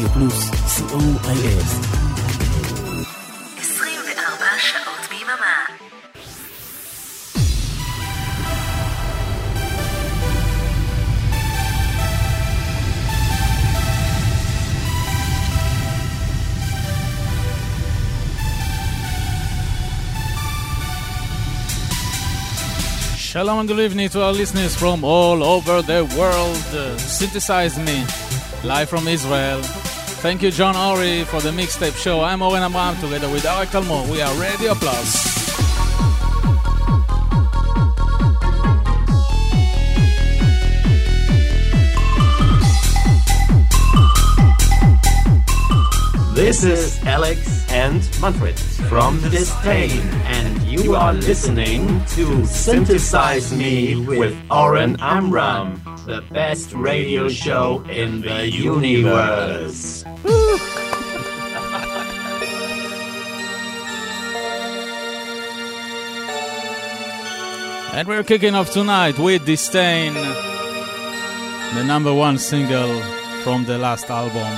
רדיו פלוס, co.il. Shalom and good evening to our listeners from all over the world. Uh, synthesize me, live from Israel. Thank you, John Ori, for the mixtape show. I'm Oren Amram together with Arik Talmor. We are Radio Plus. This is Alex and Manfred from !distain, and you are listening to Synthesize Me with Oren Amram, the best radio show in the universe. And we're kicking off tonight with !distain, the number one single from the last album,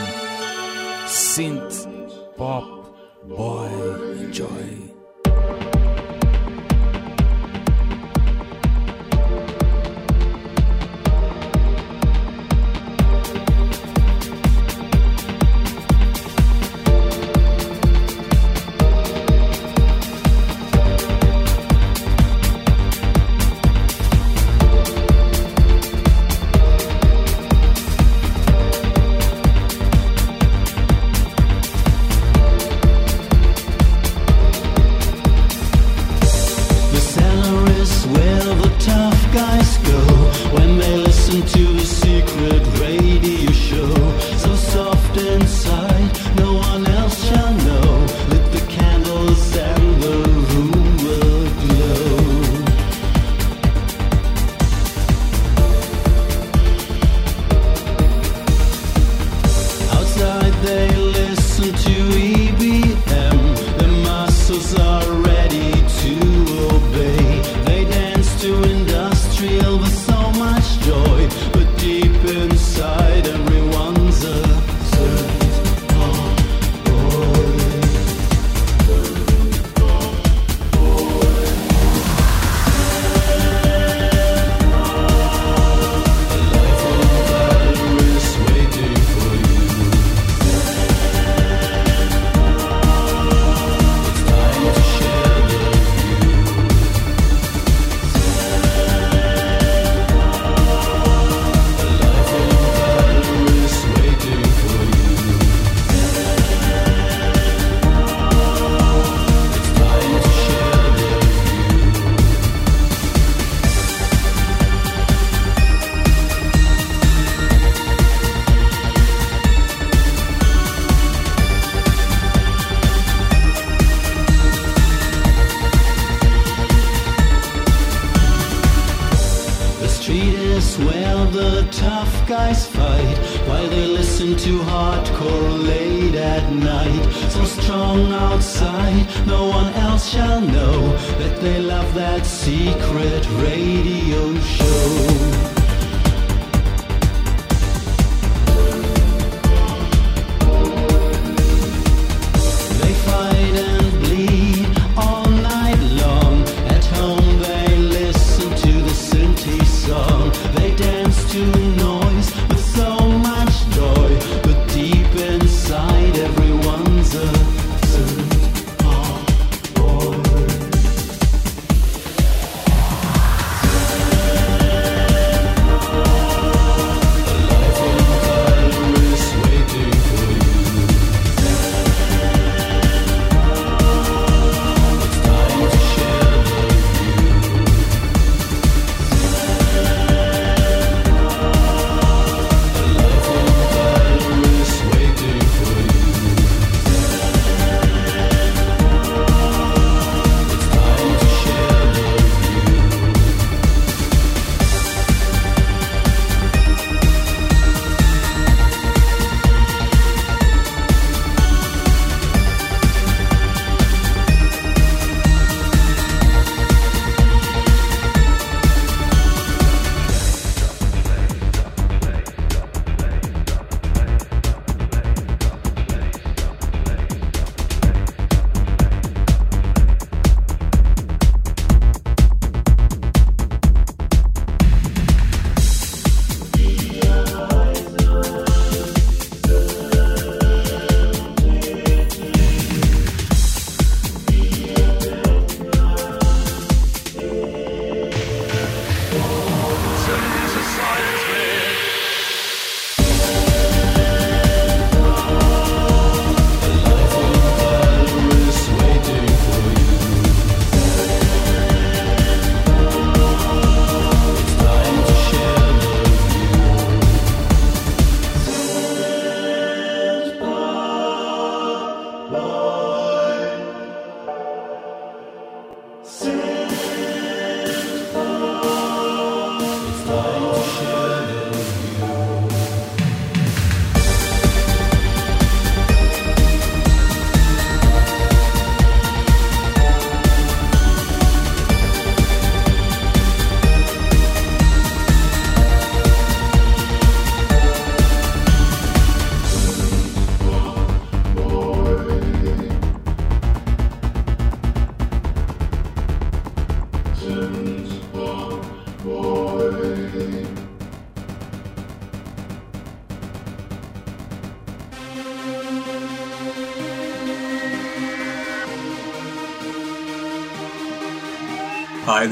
Synth Pop Boy. Enjoy.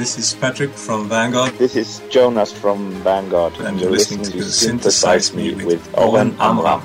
This is Patrick from Vanguard. This is Jonas from Vanguard, and, you're listening, listening to Synthesize Me with Oren Amram.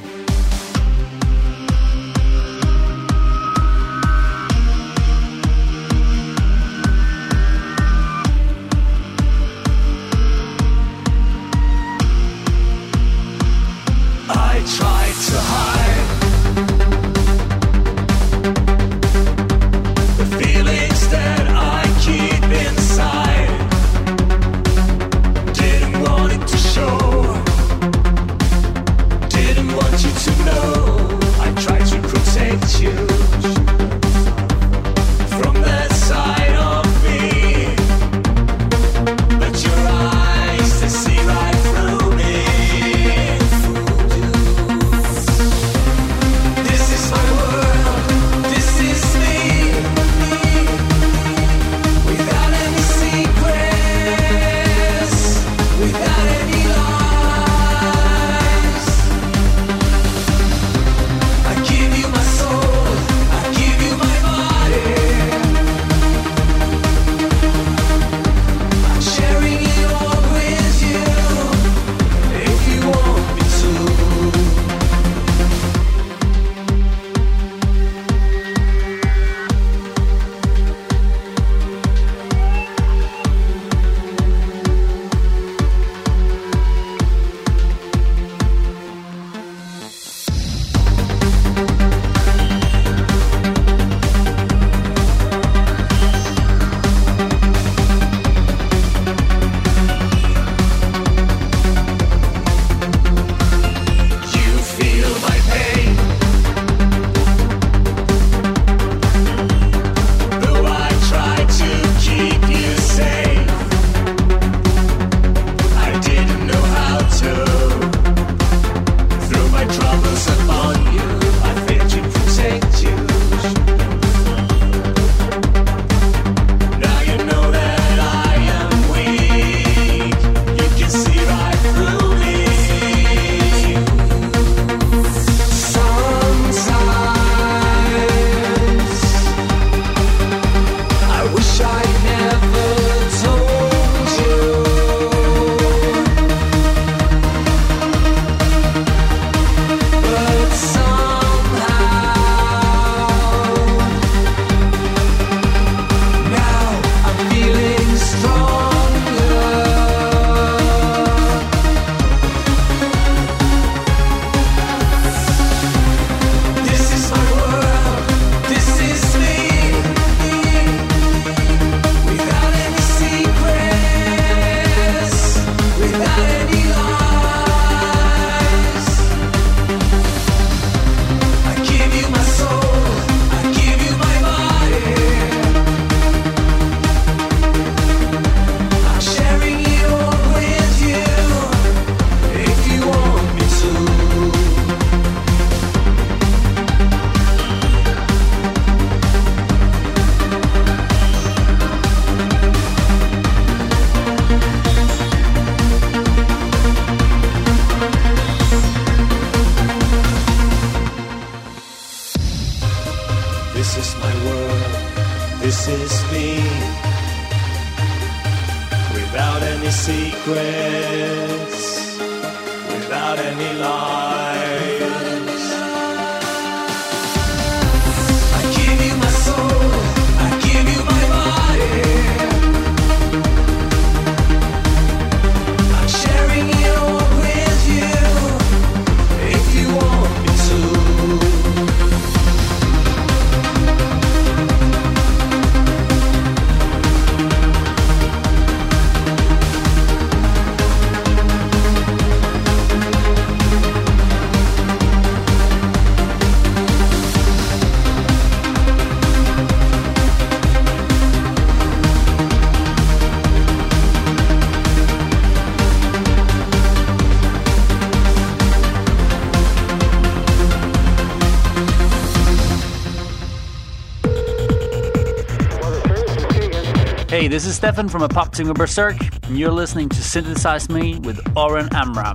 Hey, this is Stefan from Apoptygma Berzerk, and you're listening to Synthesize Me with Oren Amram.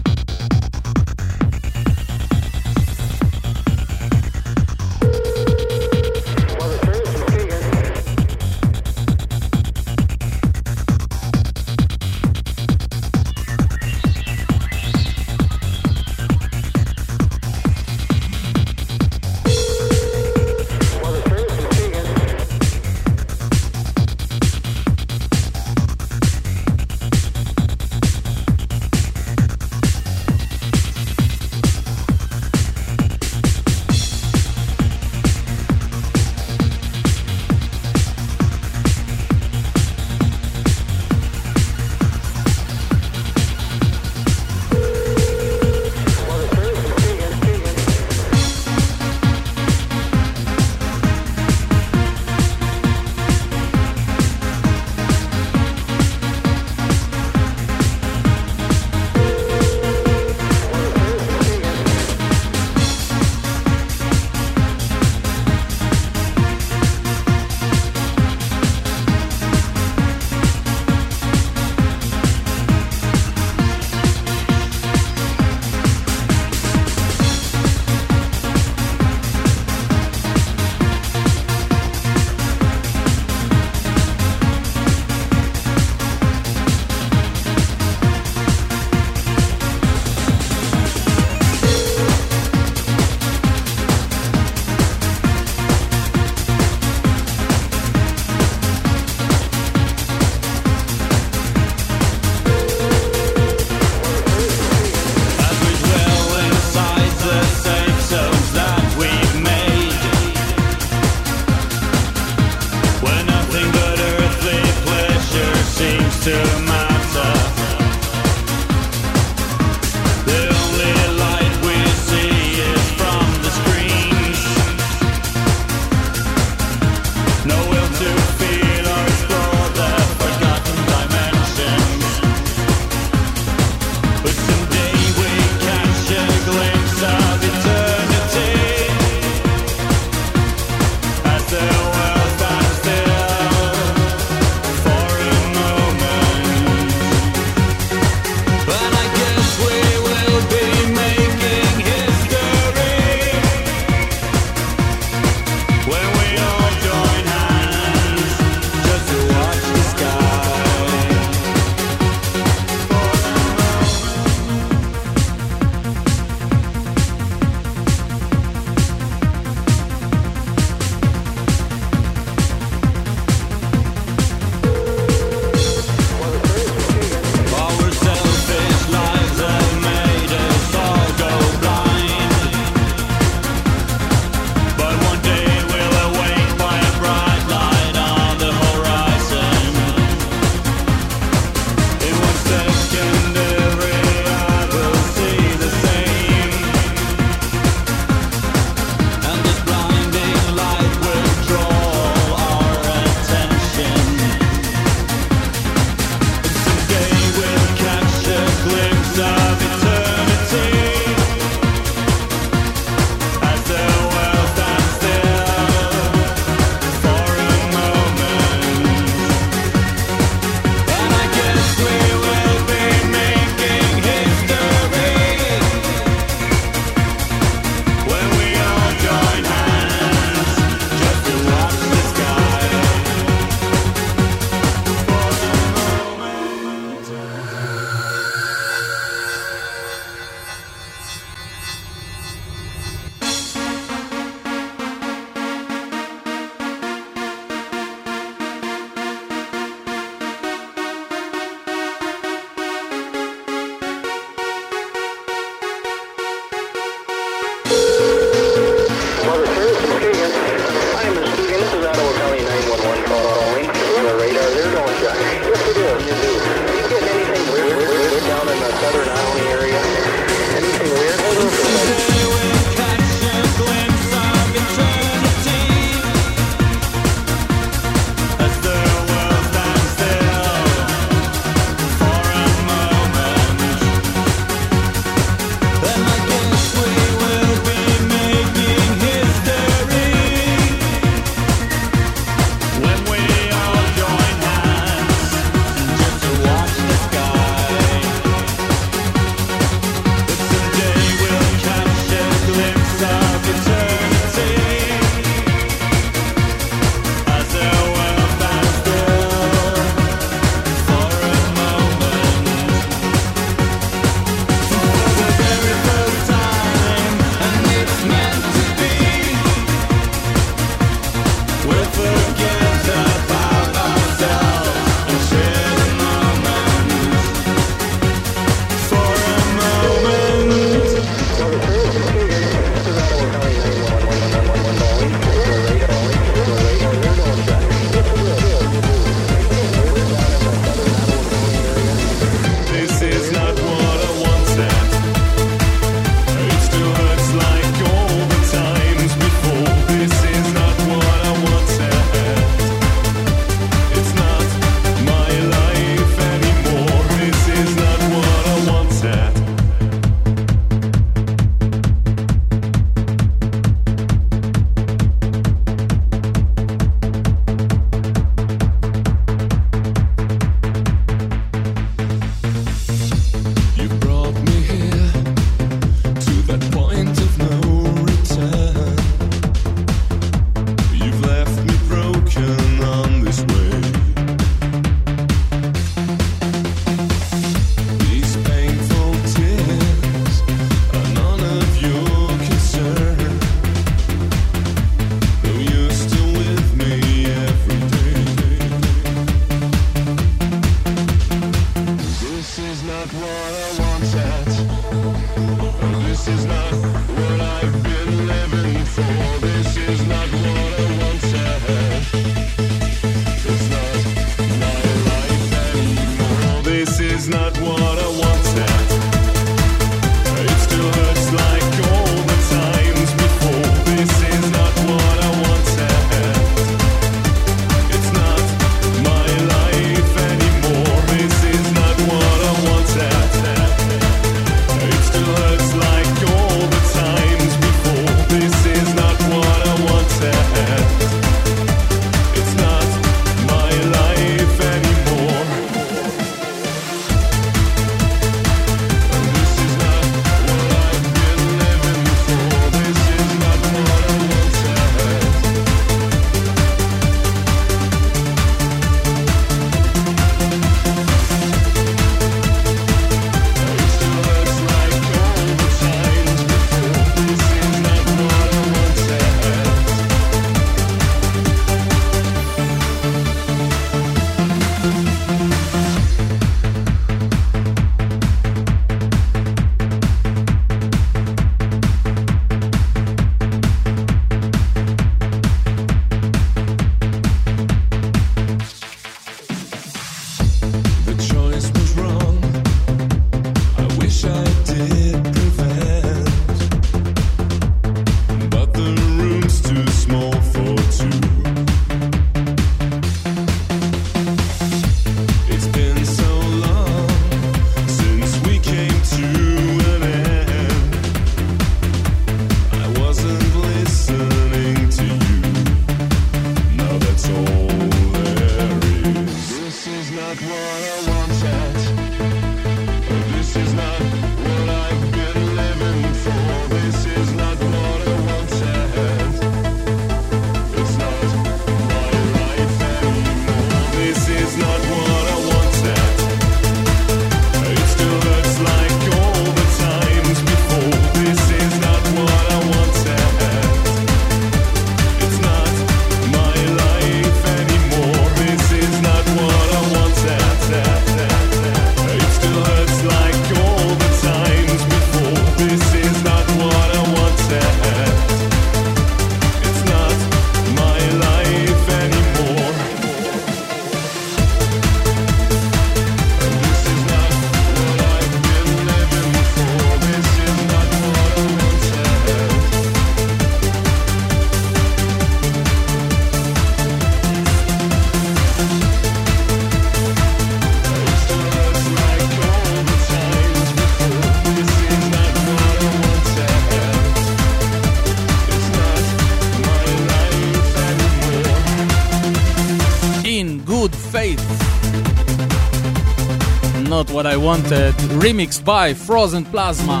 Wanted, remixed by Frozen Plasma.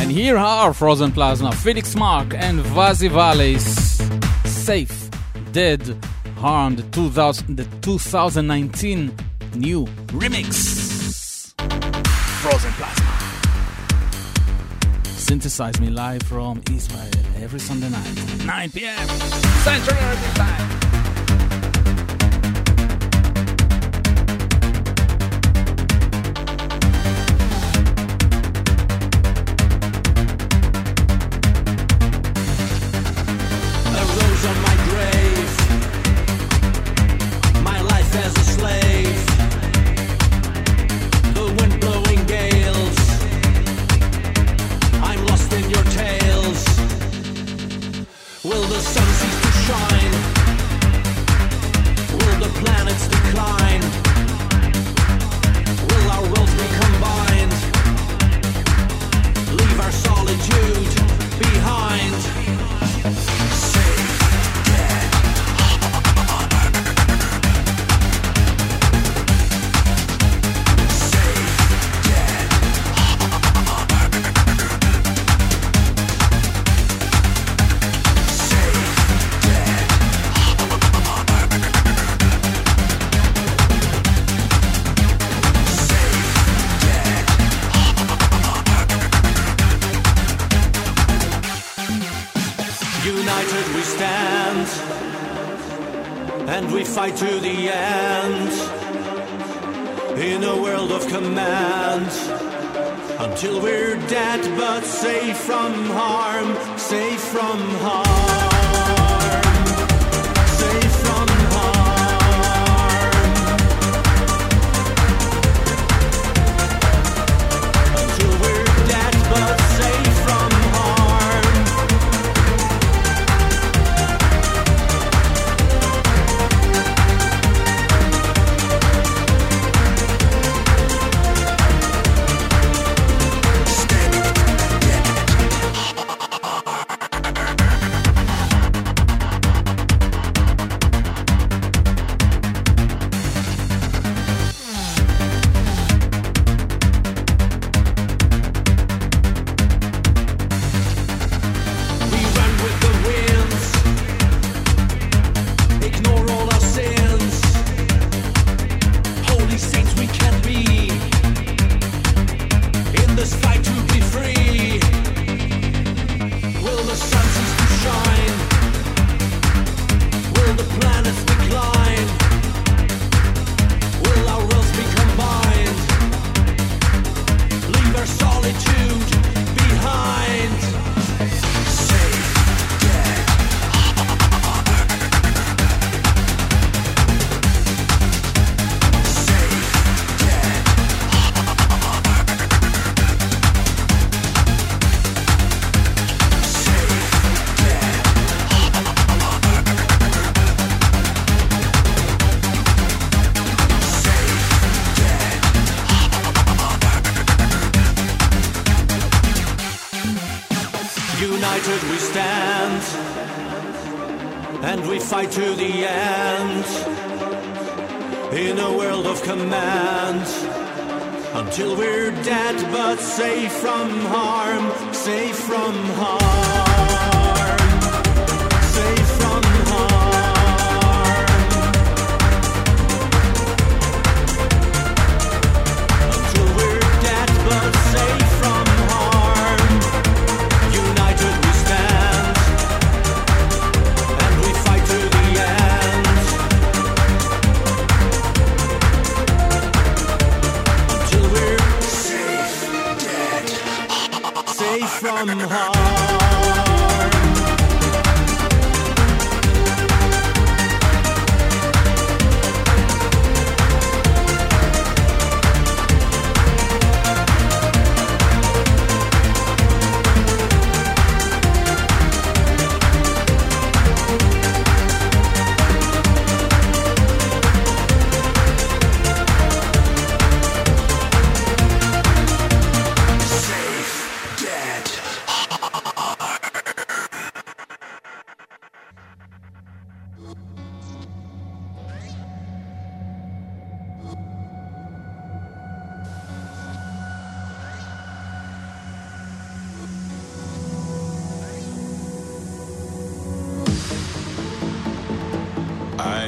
And here are Frozen Plasma, Felix Marc and Vasi Vallis. Safe, Dead, Harmed, 2000, the 2019 new remix. Synthesize me live from Israel every Sunday night, 9 p.m. Central European Time.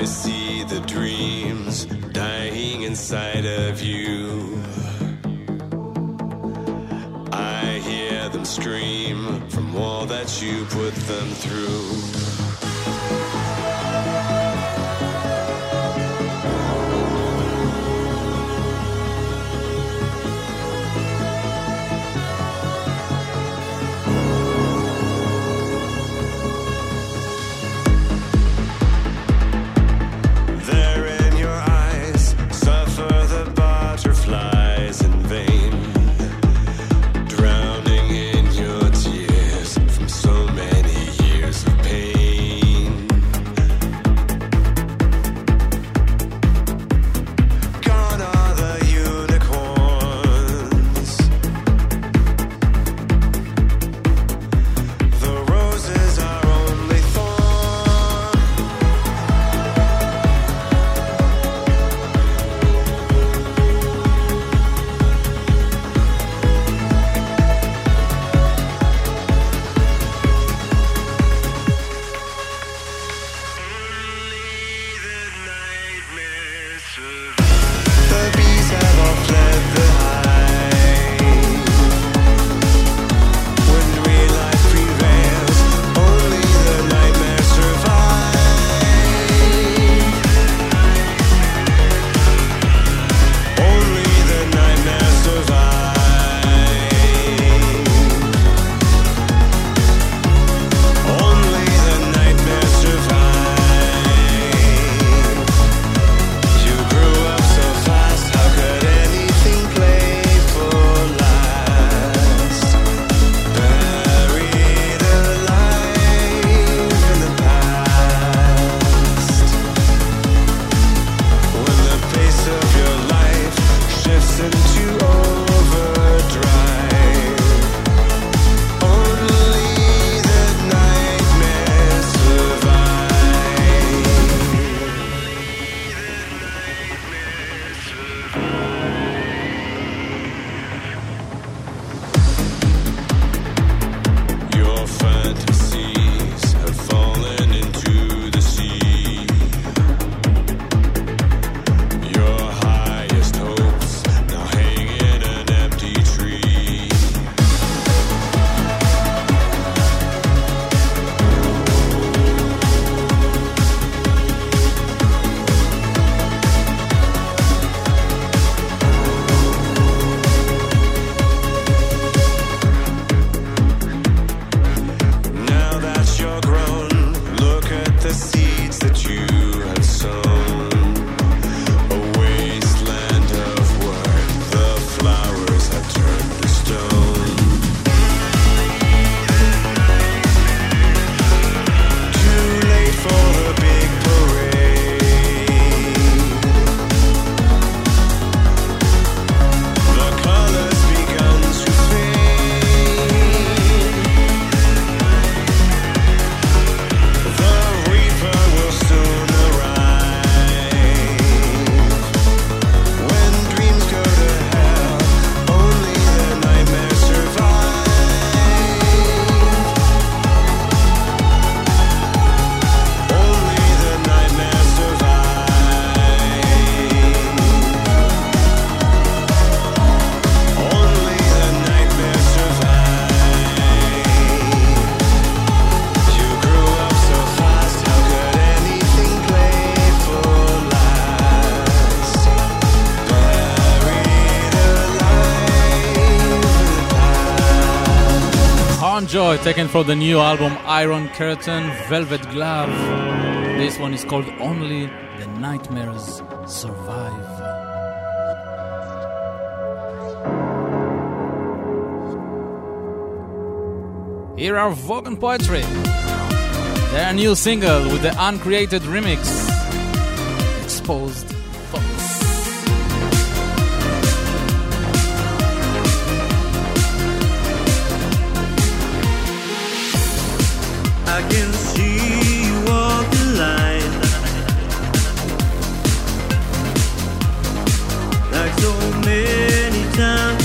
I see the dreams dying inside of you. I hear them scream from all that you put them through. taken from the new album Iron Curtain, Velvet Glove. This one is called Only the Nightmares Survive. Here are Vogon Poetry, their new single with the uncreated remix, Exposed. time.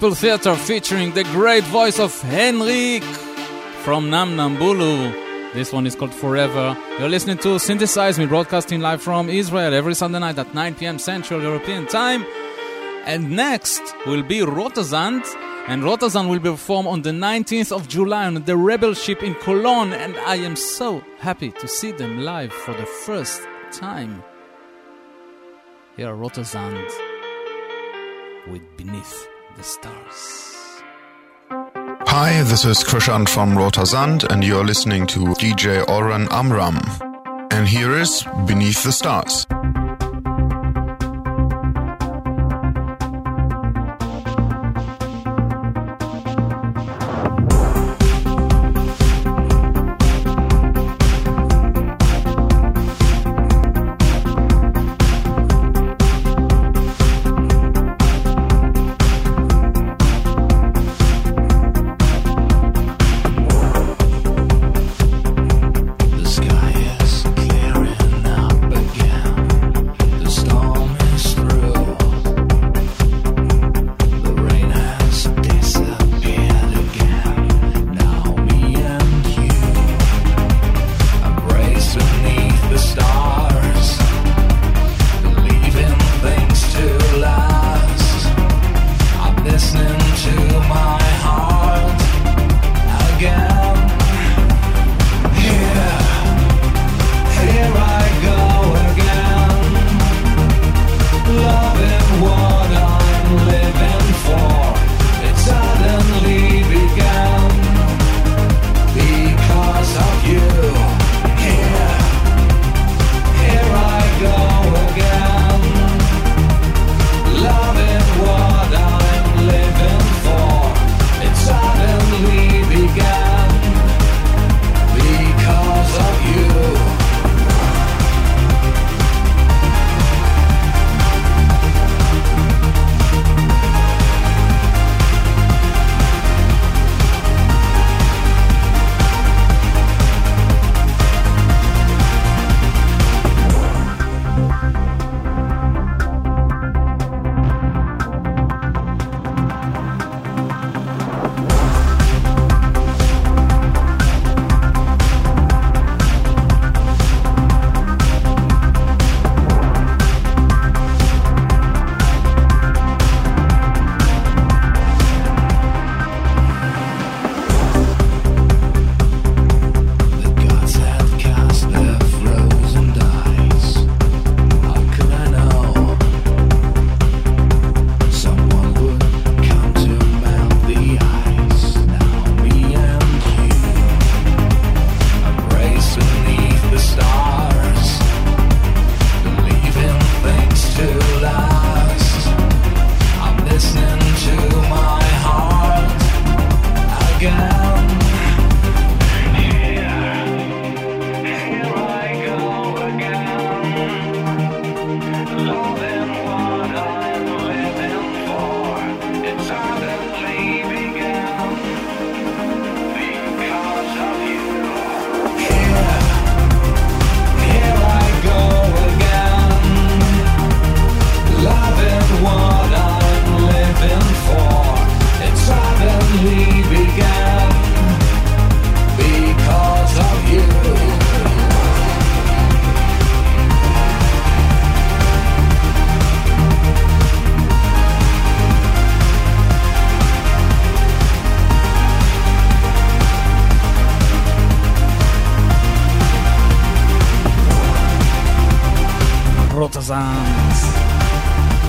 People Theatre featuring the great voice of Henrik from Namnambulu. This one is called Forever. You're listening to Synthesize Me broadcasting live from Israel every Sunday night at 9 p.m. Central European Time. And next will be Rotersand. And Rotersand will perform on the 19th of July on the Rebel Ship in Cologne. And I am so happy to see them live for the first time. Here are Rotersand with Beneath the Stars. Hi, this is Krischan from Rotersand, and you're listening to DJ Oren Amram. And here is Beneath the Stars.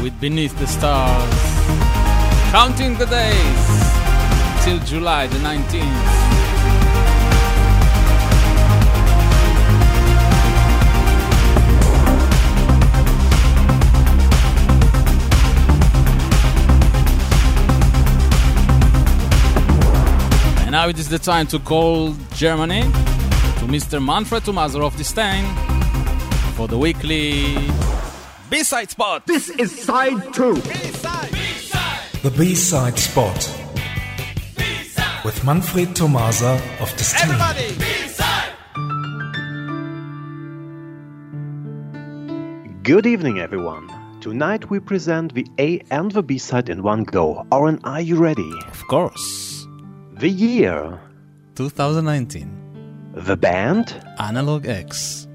With Beneath the Stars. Counting the days till July the 19th. And now it is the time to call Germany to Mr. Manfred Thomaser of distain for the weekly B-side spot. This is side two. b-side The B-side spot. With Manfred Thomaser of the Everybody. B-side. Good evening, everyone. Tonight we present the A and the B side in one go. Oren, are you ready? Of course. The year, 2019. the band, Analog X.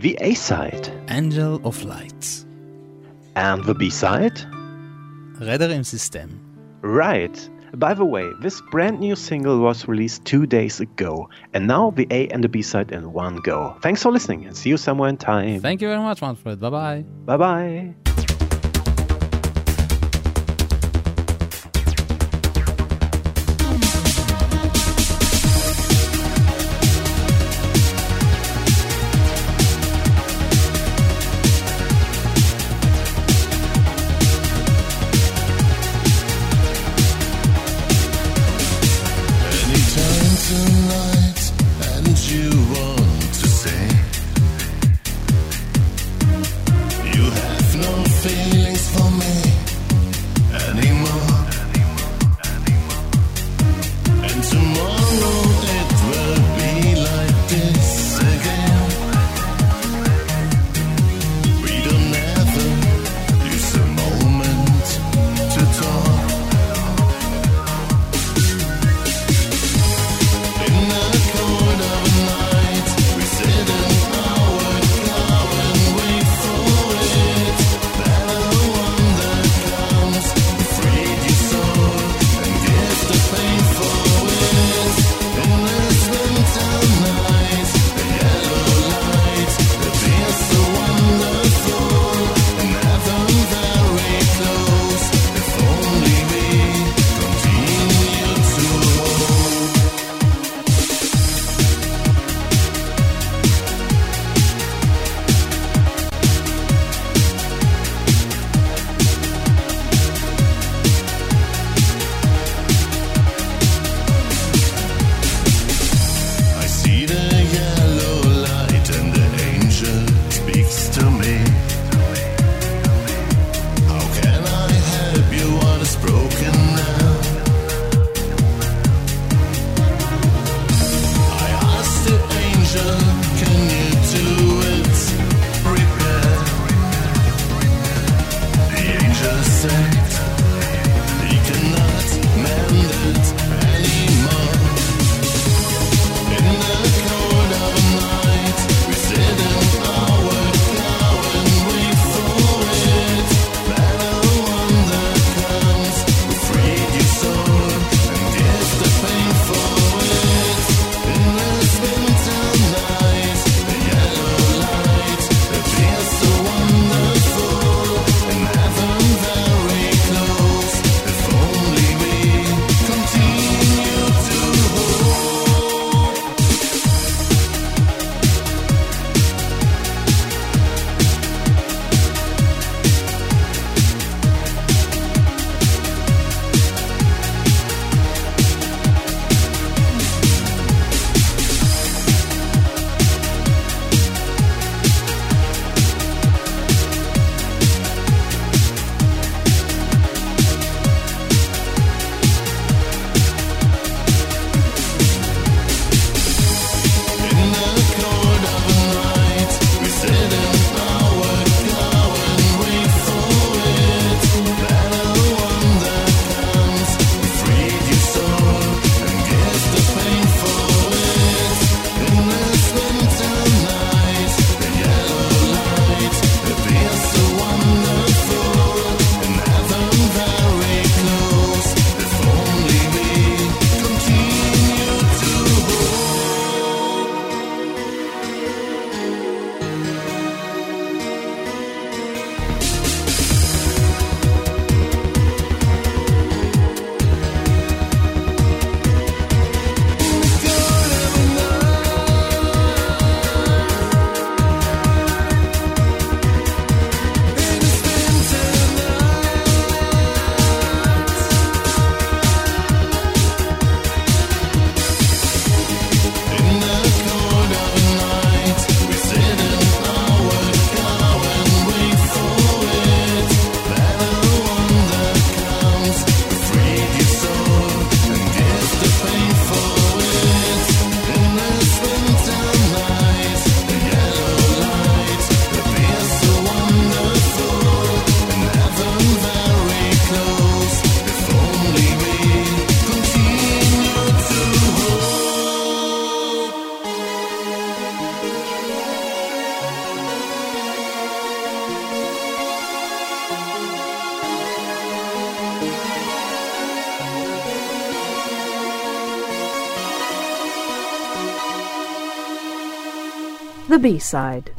the A side, Angel of Light. and the B side? Räder im System. Right. By the way, this brand new single was released two days ago, and now the A and the B side in one go. Thanks for listening and see you somewhere in time. Thank you very much, Manfred. Bye bye. Bye bye. B-side.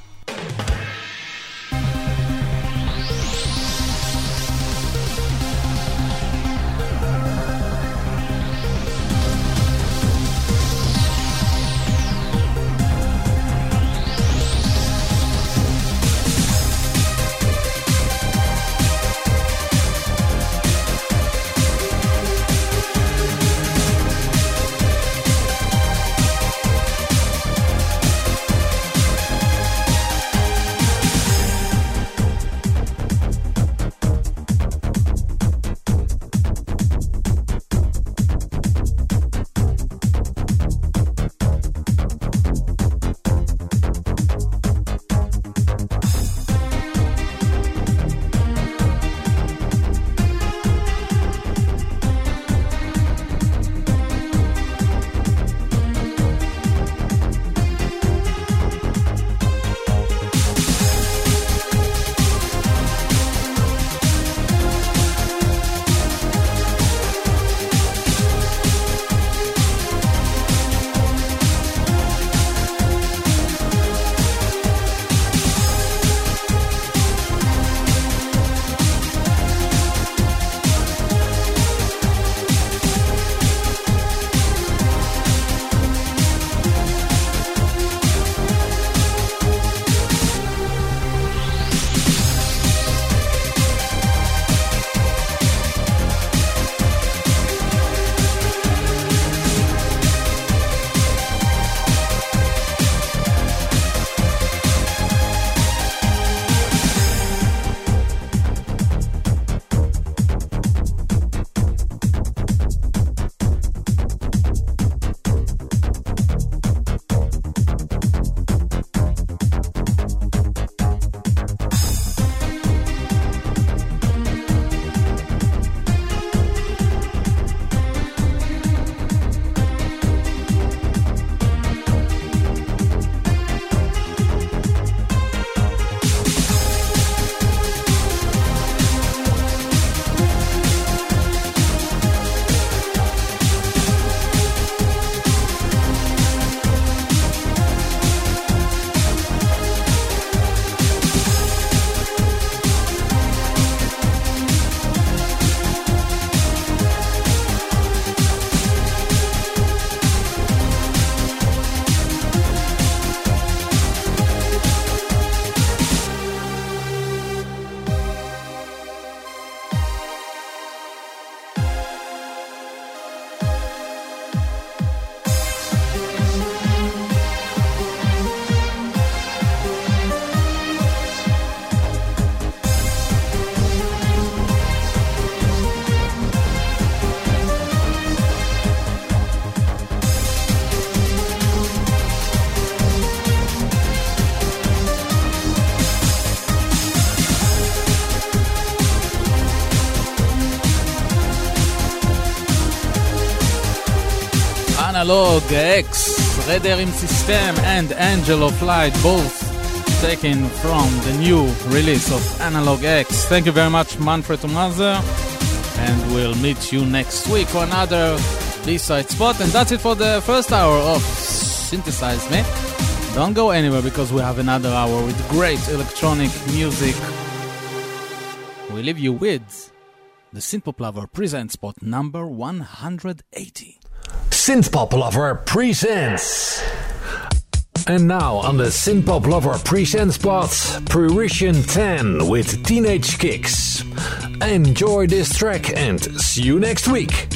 Analogue-X, Red Redder System, and Angel of Light, both taken from the new release of Analogue-X. Thank you very much, Manfred Thomaser, and we'll meet you next week for another B-side spot. And that's it for the first hour of Synthesize Me. Don't go anywhere because we have another hour with great electronic music. We leave you with the Synthpop Lover presents spot number 180. Synthpop Lover presents. And now on the Synthpop Lover presents spot, Prurition 10 with Teenage Kicks. Enjoy this track and see you next week.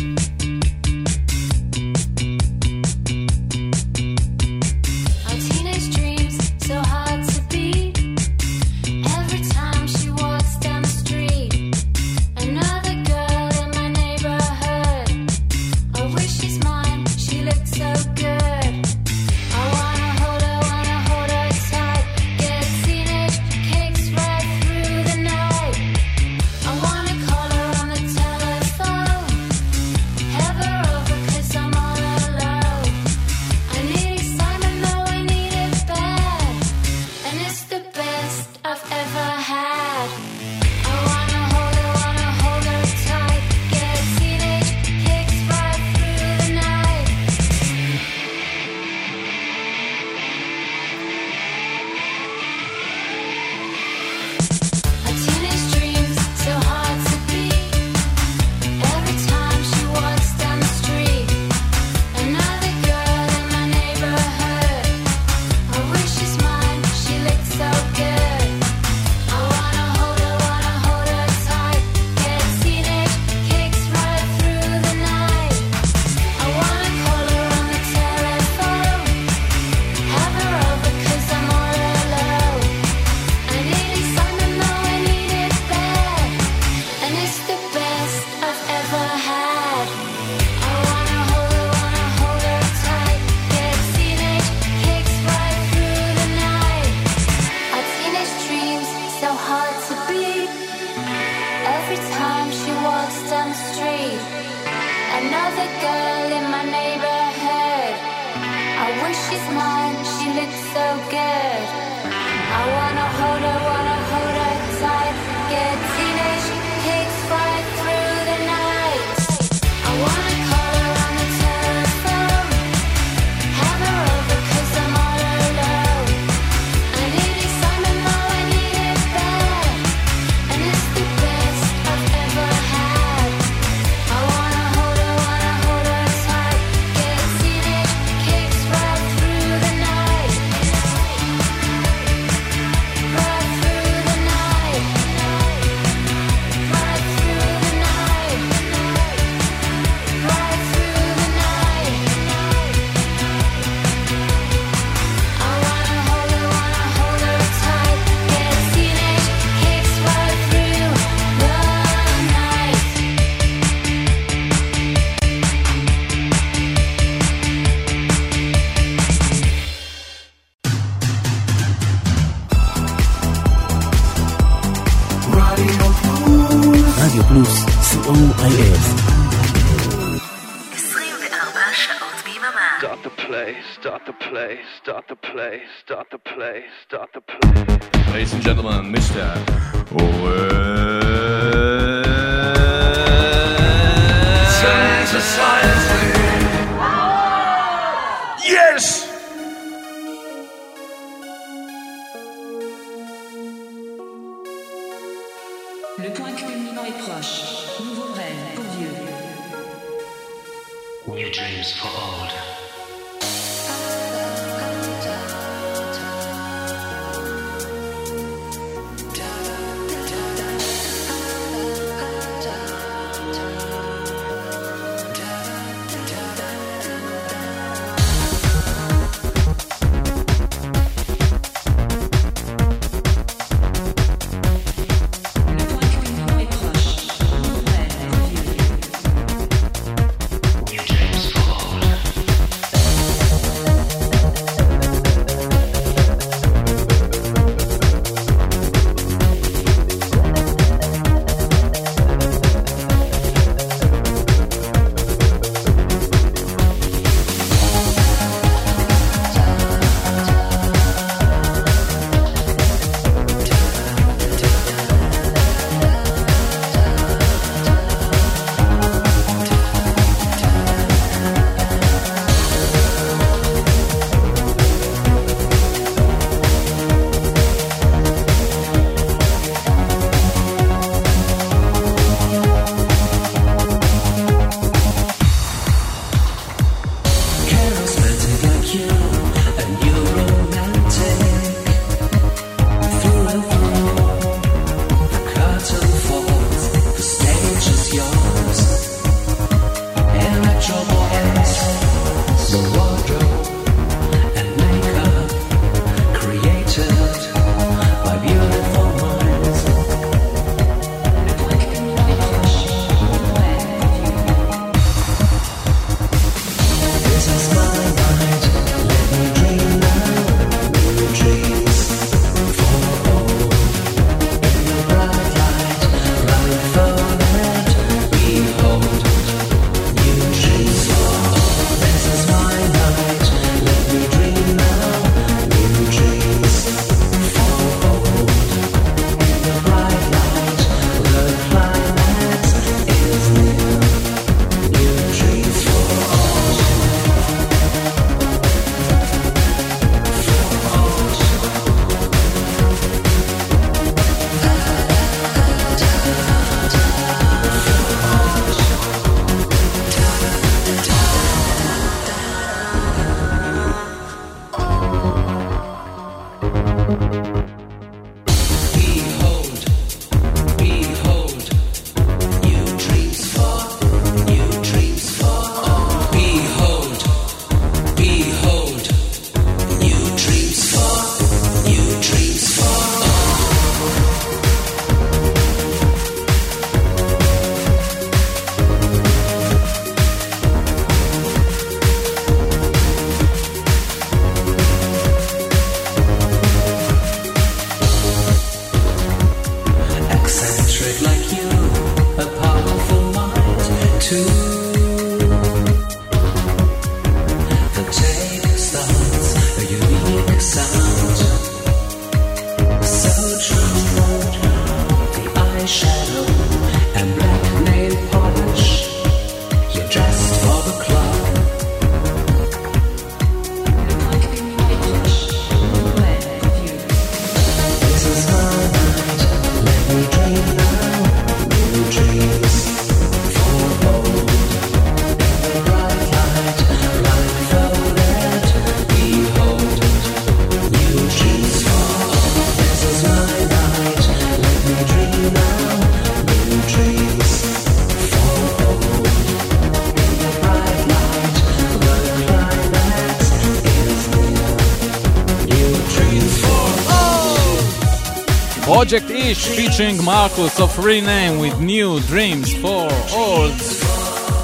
Ish featuring Marcus of Rename with New Dreams for Old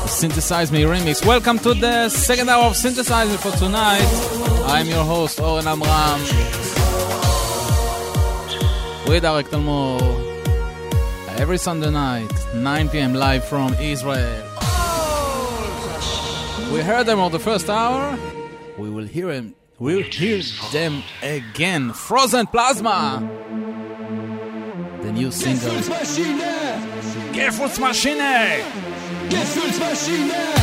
Synthesize Me remix. Welcome to the second hour of Synthesizer for tonight. I'm your host Oren Amram with Eric Talmor every Sunday night, 9 p.m. live from Israel. We heard them on the first hour. We will hear them. We'll hear them again. Frozen Plasma. neue Single. Gefühlsmaschine! Gefühlsmaschine! Gefühlsmaschine!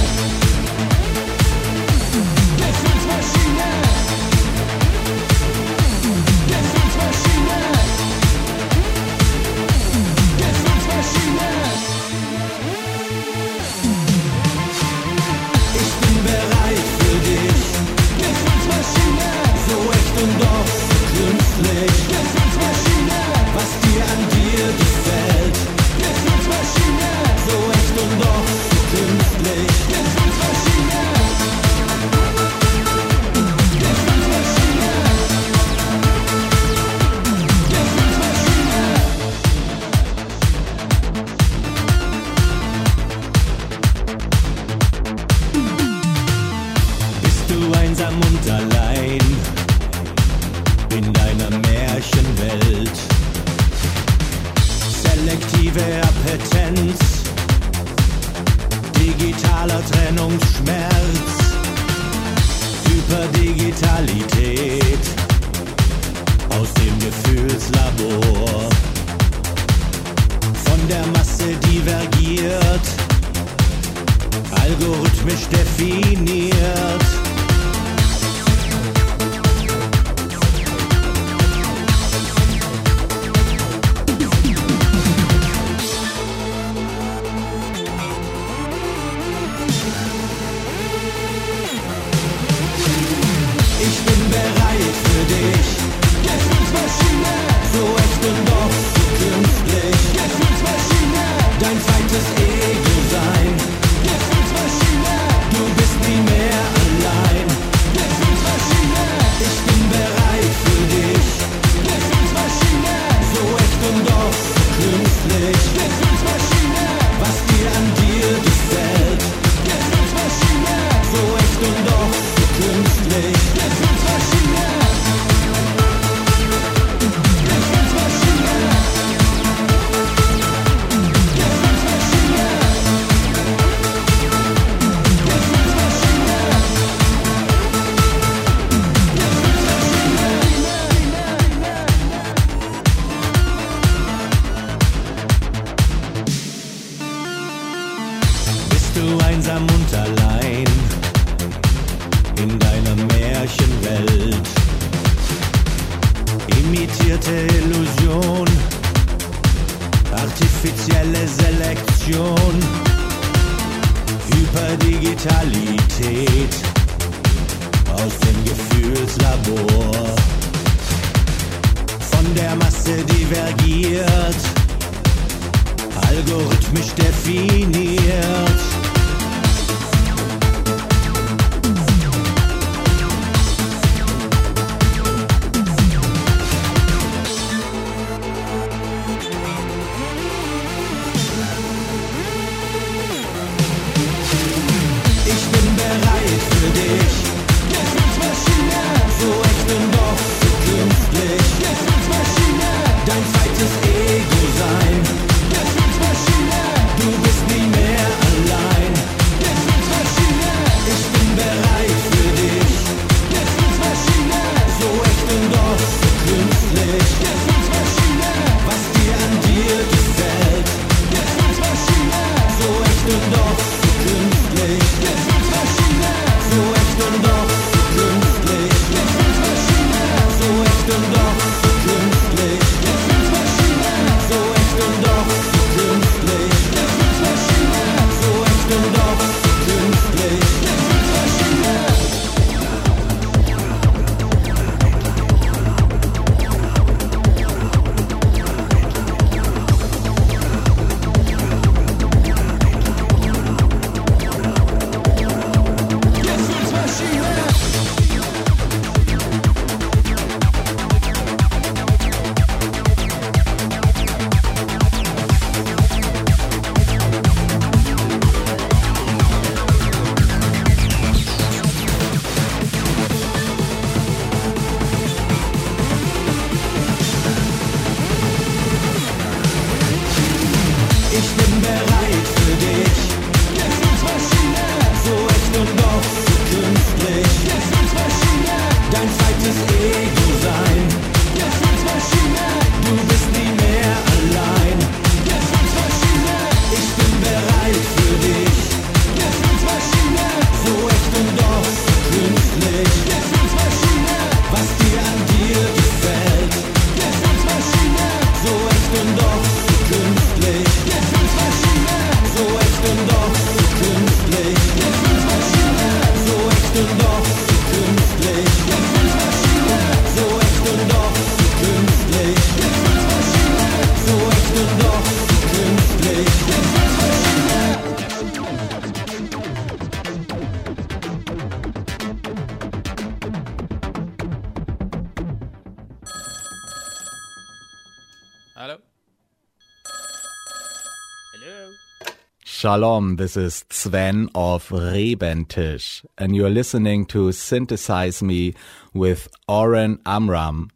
Shalom, this is Sven of Rebentisch, and you're listening to Synthesize Me with Oren Amram.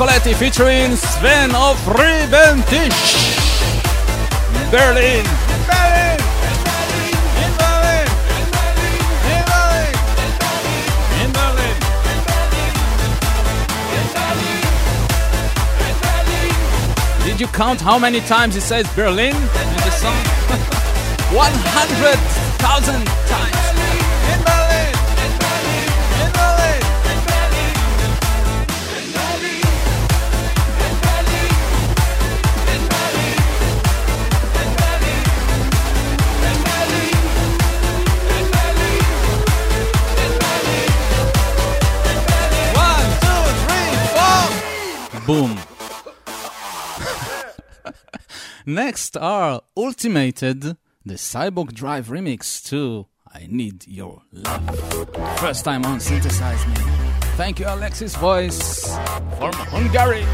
Daniel Coletti featuring Sven of Rebentisch. Berlin. Berlin. In Berlin. In Berlin. In Berlin. Did you count how many times it says Berlin in the song? 100,000 Next are Ultimated, the Cyborg Drive remix to I Need Your Love. First time on Synthesize Me. Thank you, Alexis Voice from Hungary.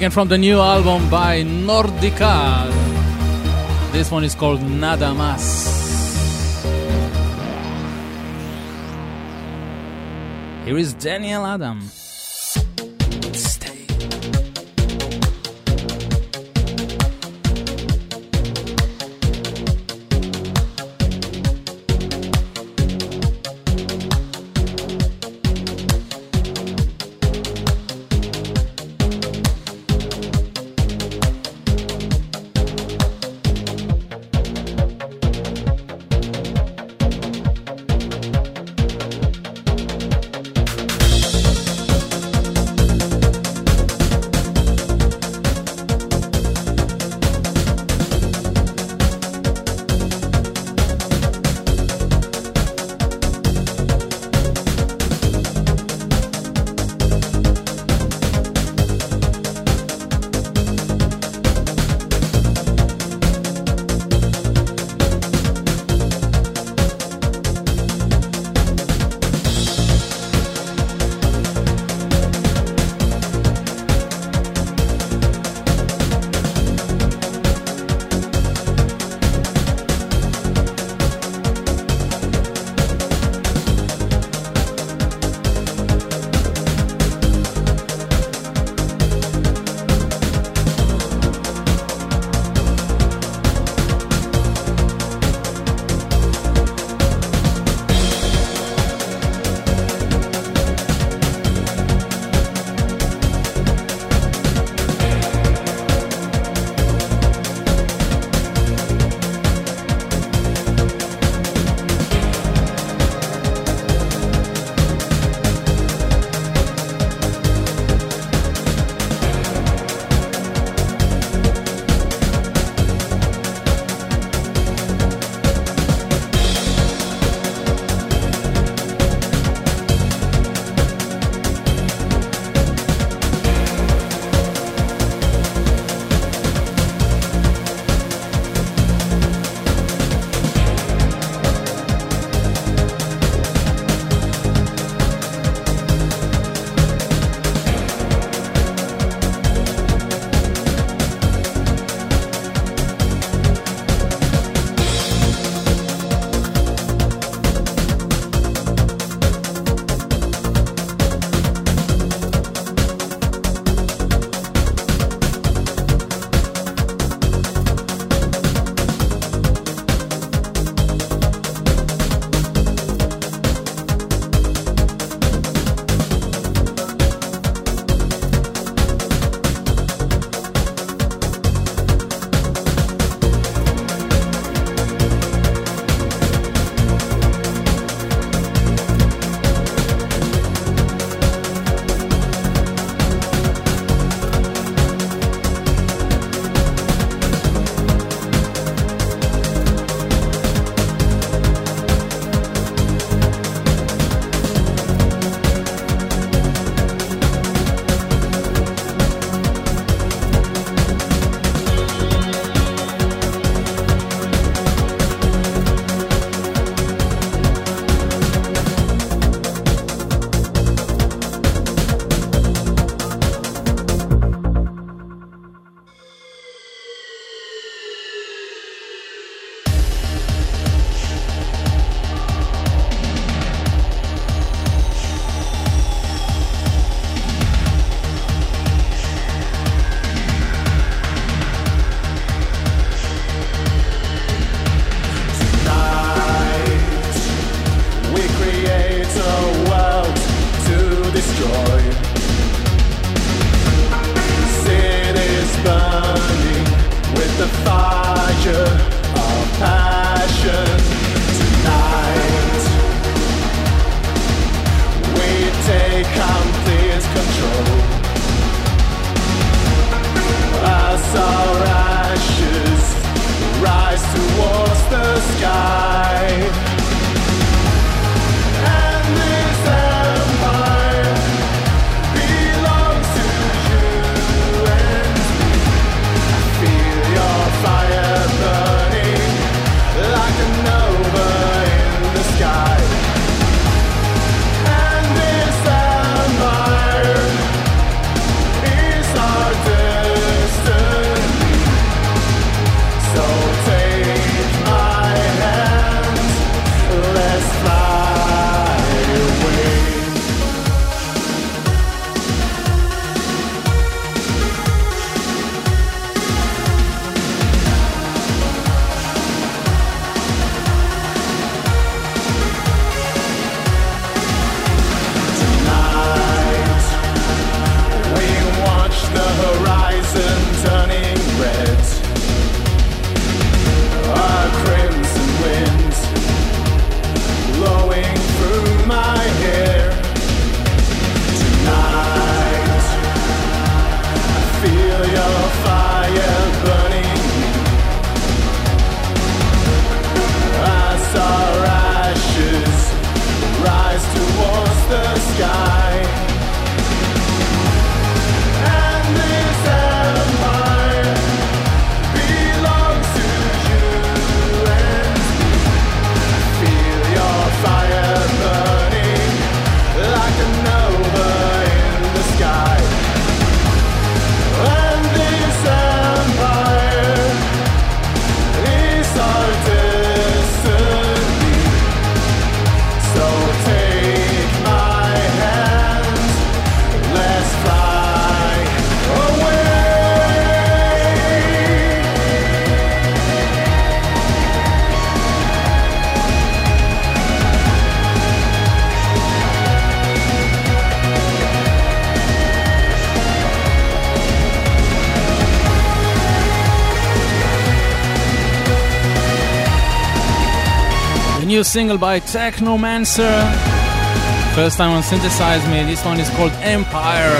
taken from the new album by Nordica. This one is called Nada Más. Here is Daniel Adam. single by Technomancer. First time on Synthesize Me, this one is called Empire.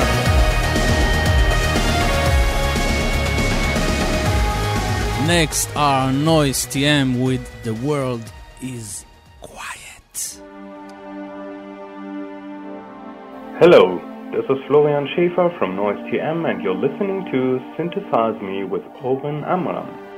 Next are Noise TM with The World is Quiet. Hello, this is Florian Schäfer from Noise TM, and you're listening to Synthesize Me with Oren Amram.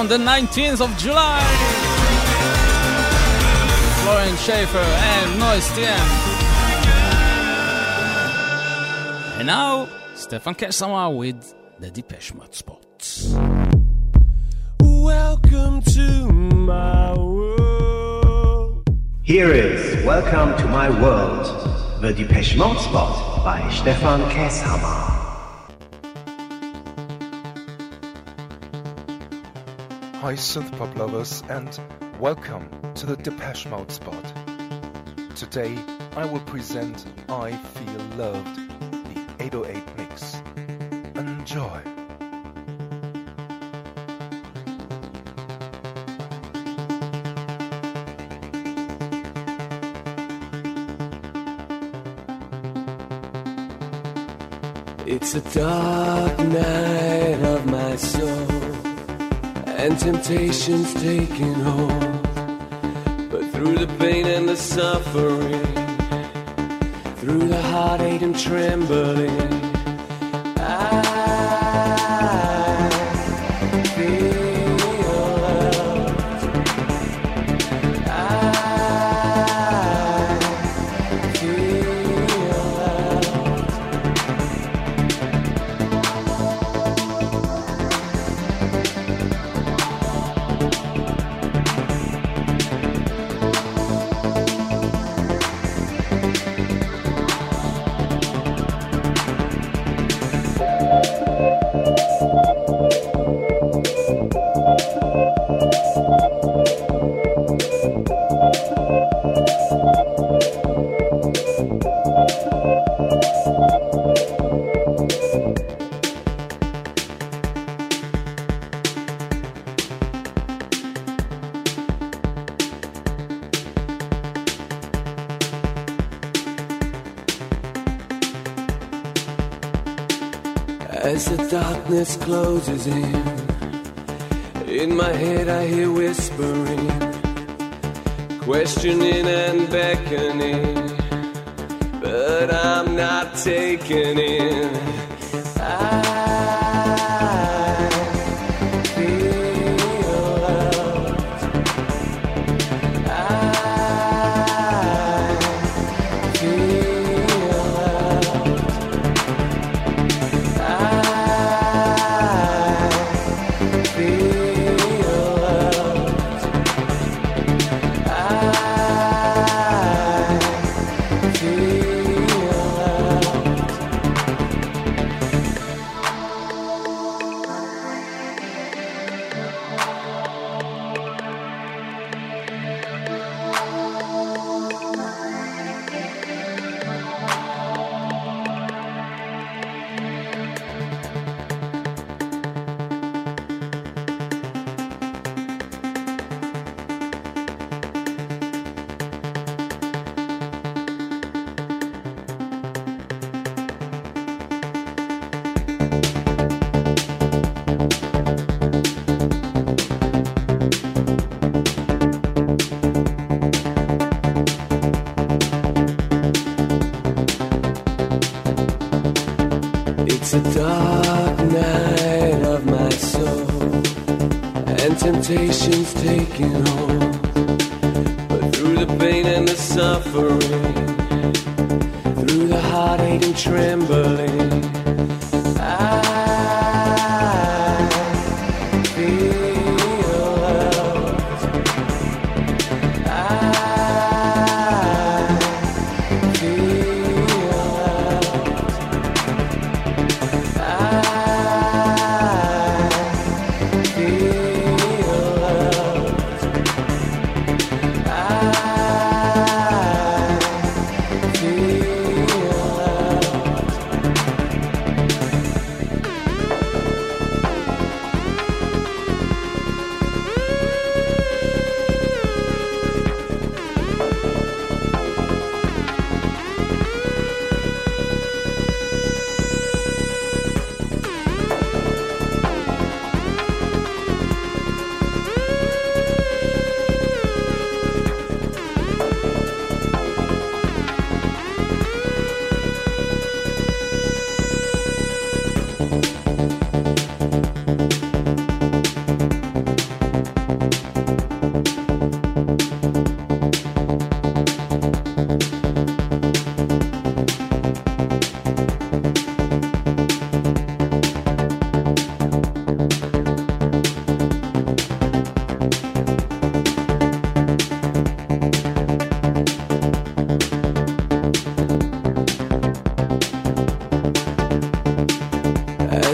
On the 19th of July. Florian Schaefer and Noise TM. And now, Stefan Kesama with the Depeche Mode spots. Welcome to my world. Here is Welcome to My World, the Depeche Mode spot by Stefan Kesshammer. Hi, synthpop lovers, and welcome to the Depeche Mode spot. Today, I will present I Feel Loved, the 808 mix. Enjoy. It's a dark night of my soul, and temptation's taking hold. But through the pain and the suffering, through the heartache and trembling, darkness closes in, in my head I hear whispering, questioning and beckoning, but I'm not taking in. Taking hold. But through the pain and the suffering,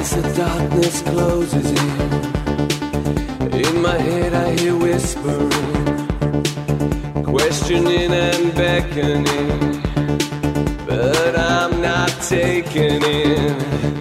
as the darkness closes in. In my head, I hear whispering, questioning and beckoning. But I'm not taken in.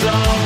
song.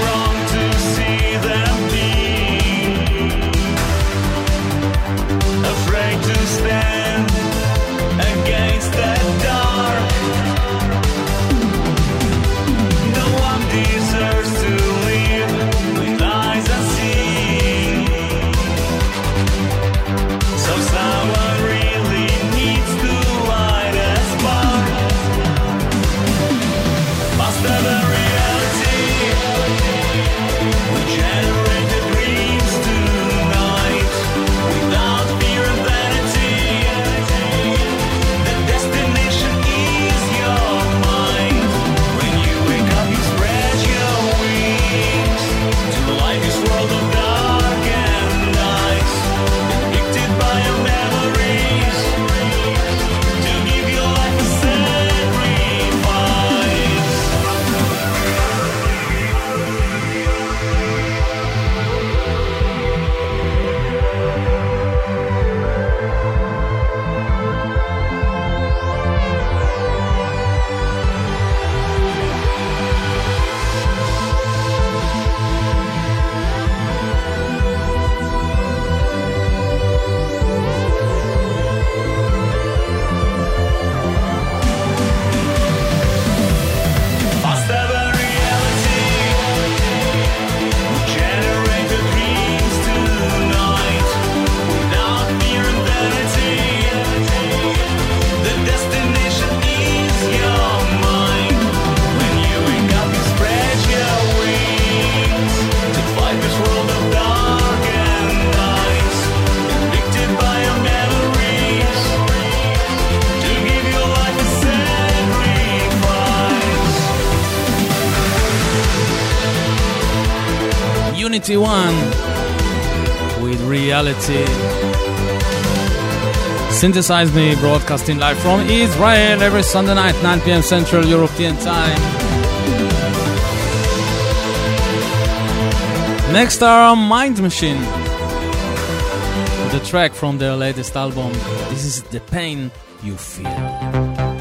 Synthesize Me, broadcasting live from Israel every Sunday night, 9 p.m. Central European Time. Next are Mind Machine the track from their latest album. This is The Pain You Feel.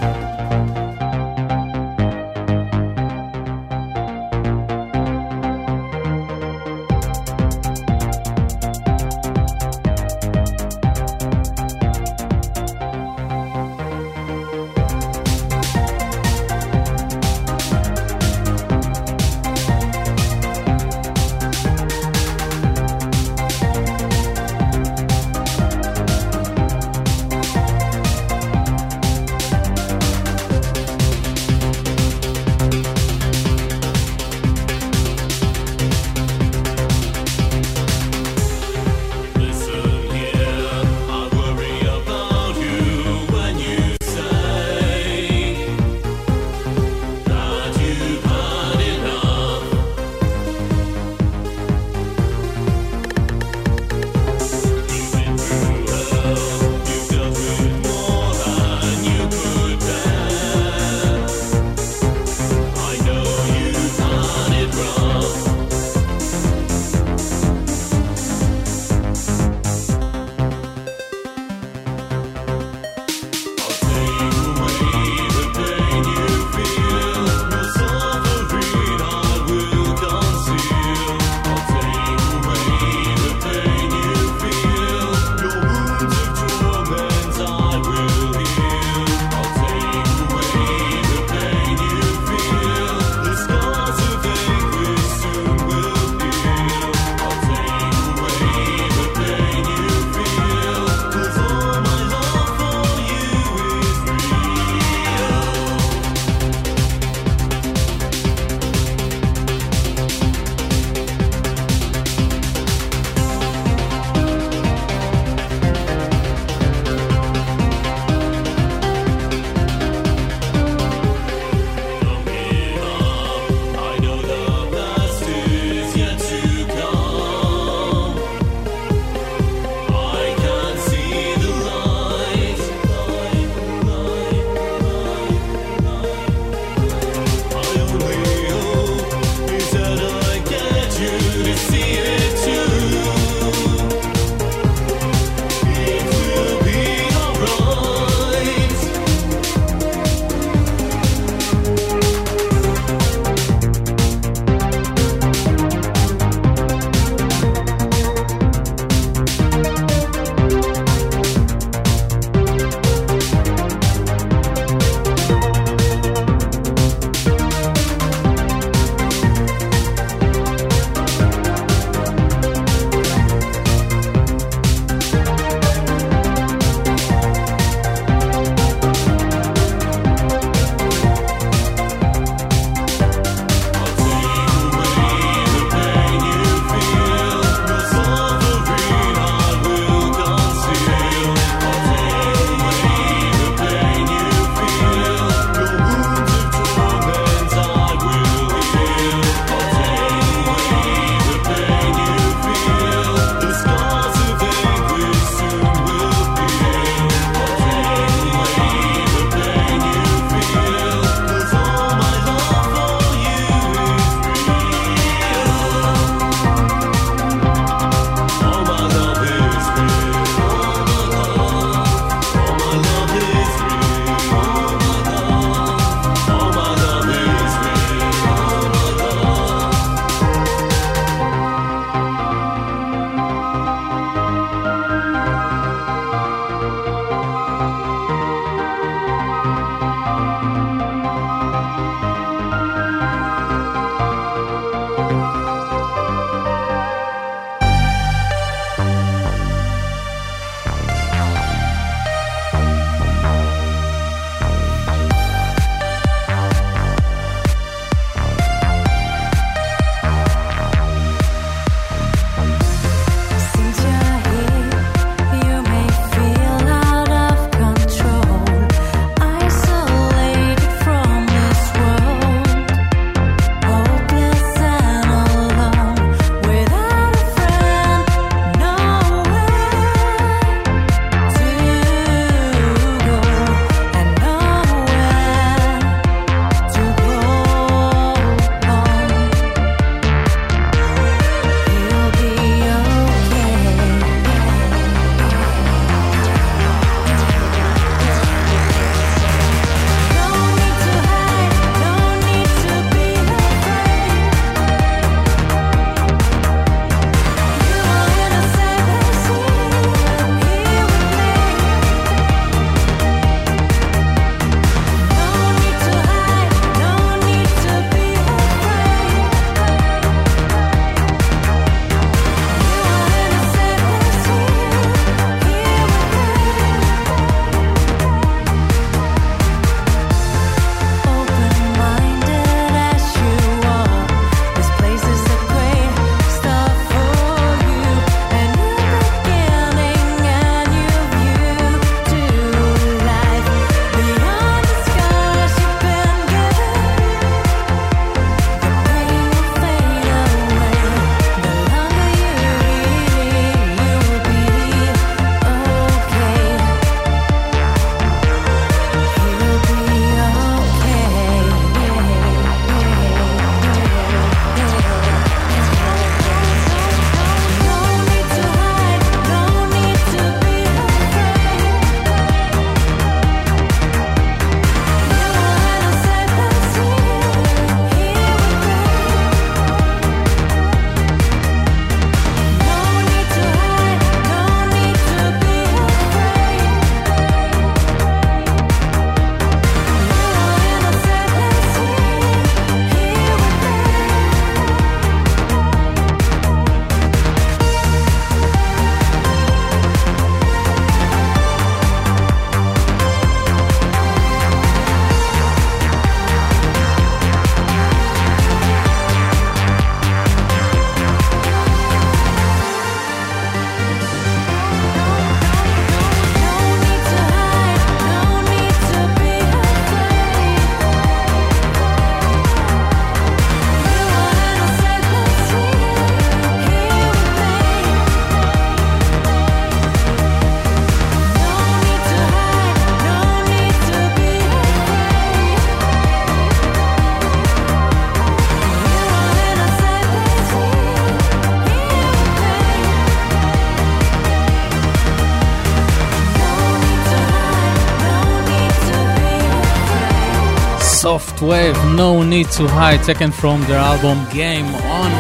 Wave, No Need to Hide, taken from their album Game On.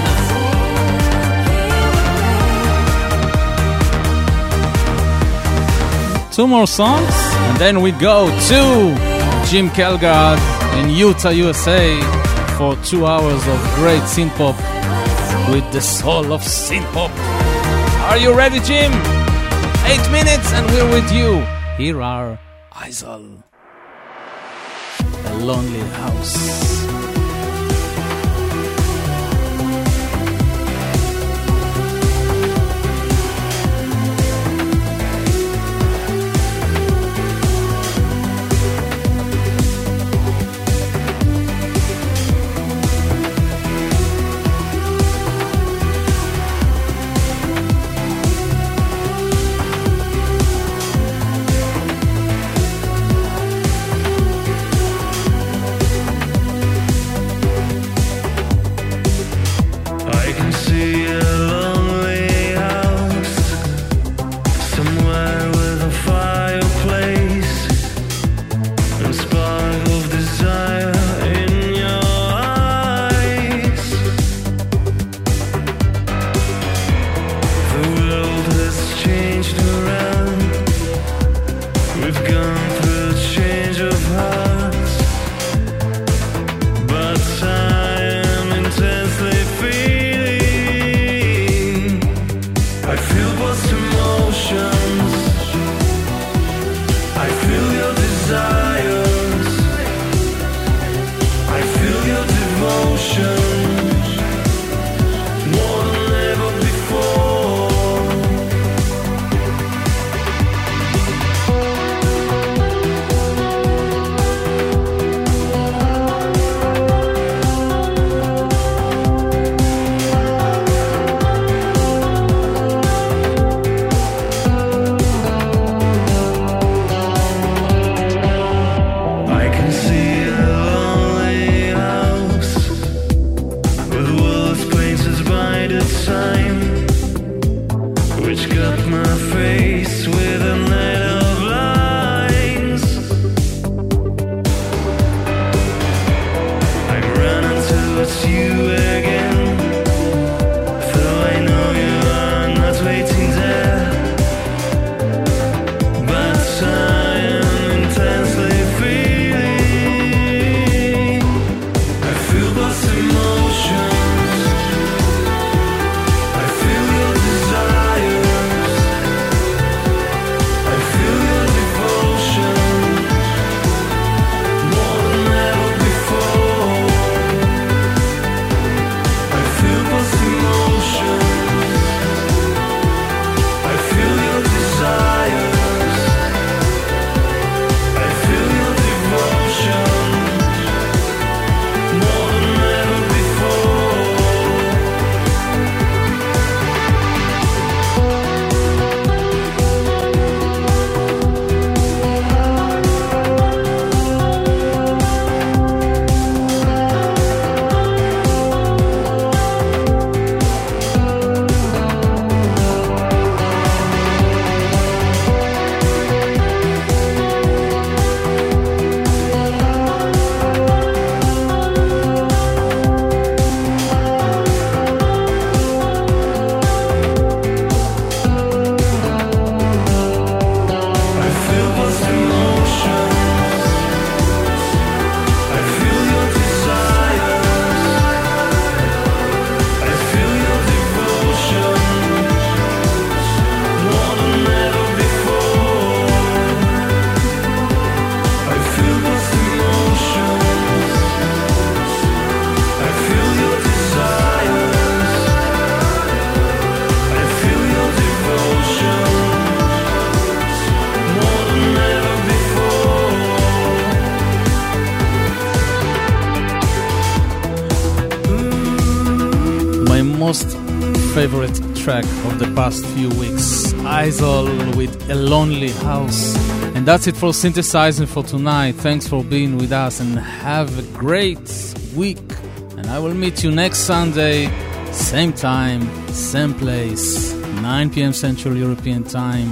Two more songs, and then we go to Jim Kelgard in Utah, USA, for two hours of great synth-pop with the soul of synth-pop. Are you ready, Jim? Eight minutes, and we're with you. Here are Isol, Lonely House. Track of the past few weeks, Isol with A Lonely House. And that's it for Synthesize Me for tonight. Thanks for being with us and have a great week. And I will meet you next Sunday, same time, same place, 9 p.m. Central European Time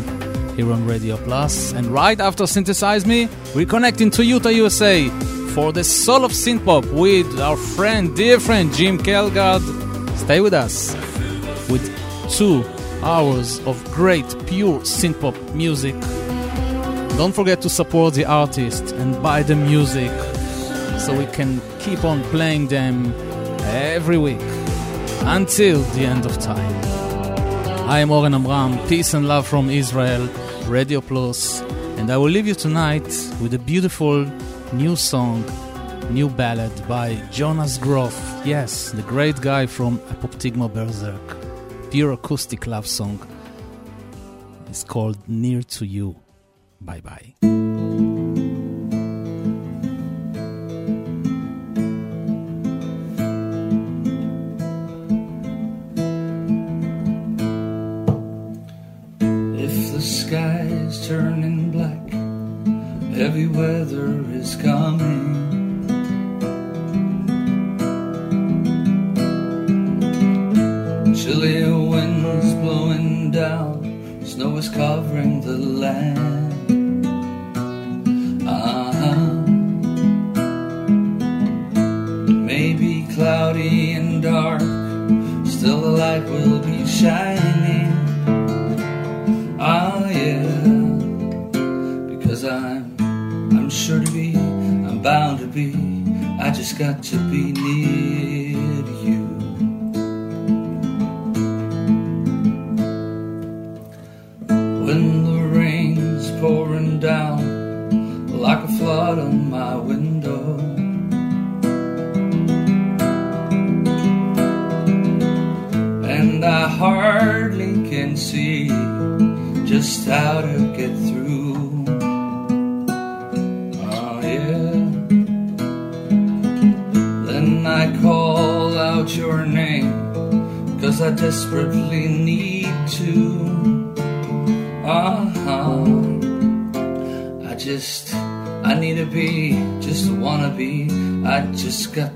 here on Radio Plus. And right after Synthesize Me, we're connecting to Utah, USA for the soul of synthpop with our friend, dear friend Jim Kelgard. Stay with us two hours of great, pure synthpop music. Don't forget to support the artist and buy the music so we can keep on playing them every week until the end of time. I am Oren Amram, peace and love from Israel, Radio Plus, and I will leave you tonight with a beautiful new song, new ballad by Jonas Groth. Yes, the great guy from Apoptygma Berzerk. Pure acoustic love song. It's called Near to You. Bye bye. If covering the land. Uh-huh. It may be cloudy and dark, still the light will be shining. Ah, yeah. Because I'm, I'm sure to be, I'm bound to be. I just got to be near how to get through. Oh, yeah. Then I call out your name, cause I desperately need to. Uh huh. I just, I need to be, just wanna be. I just got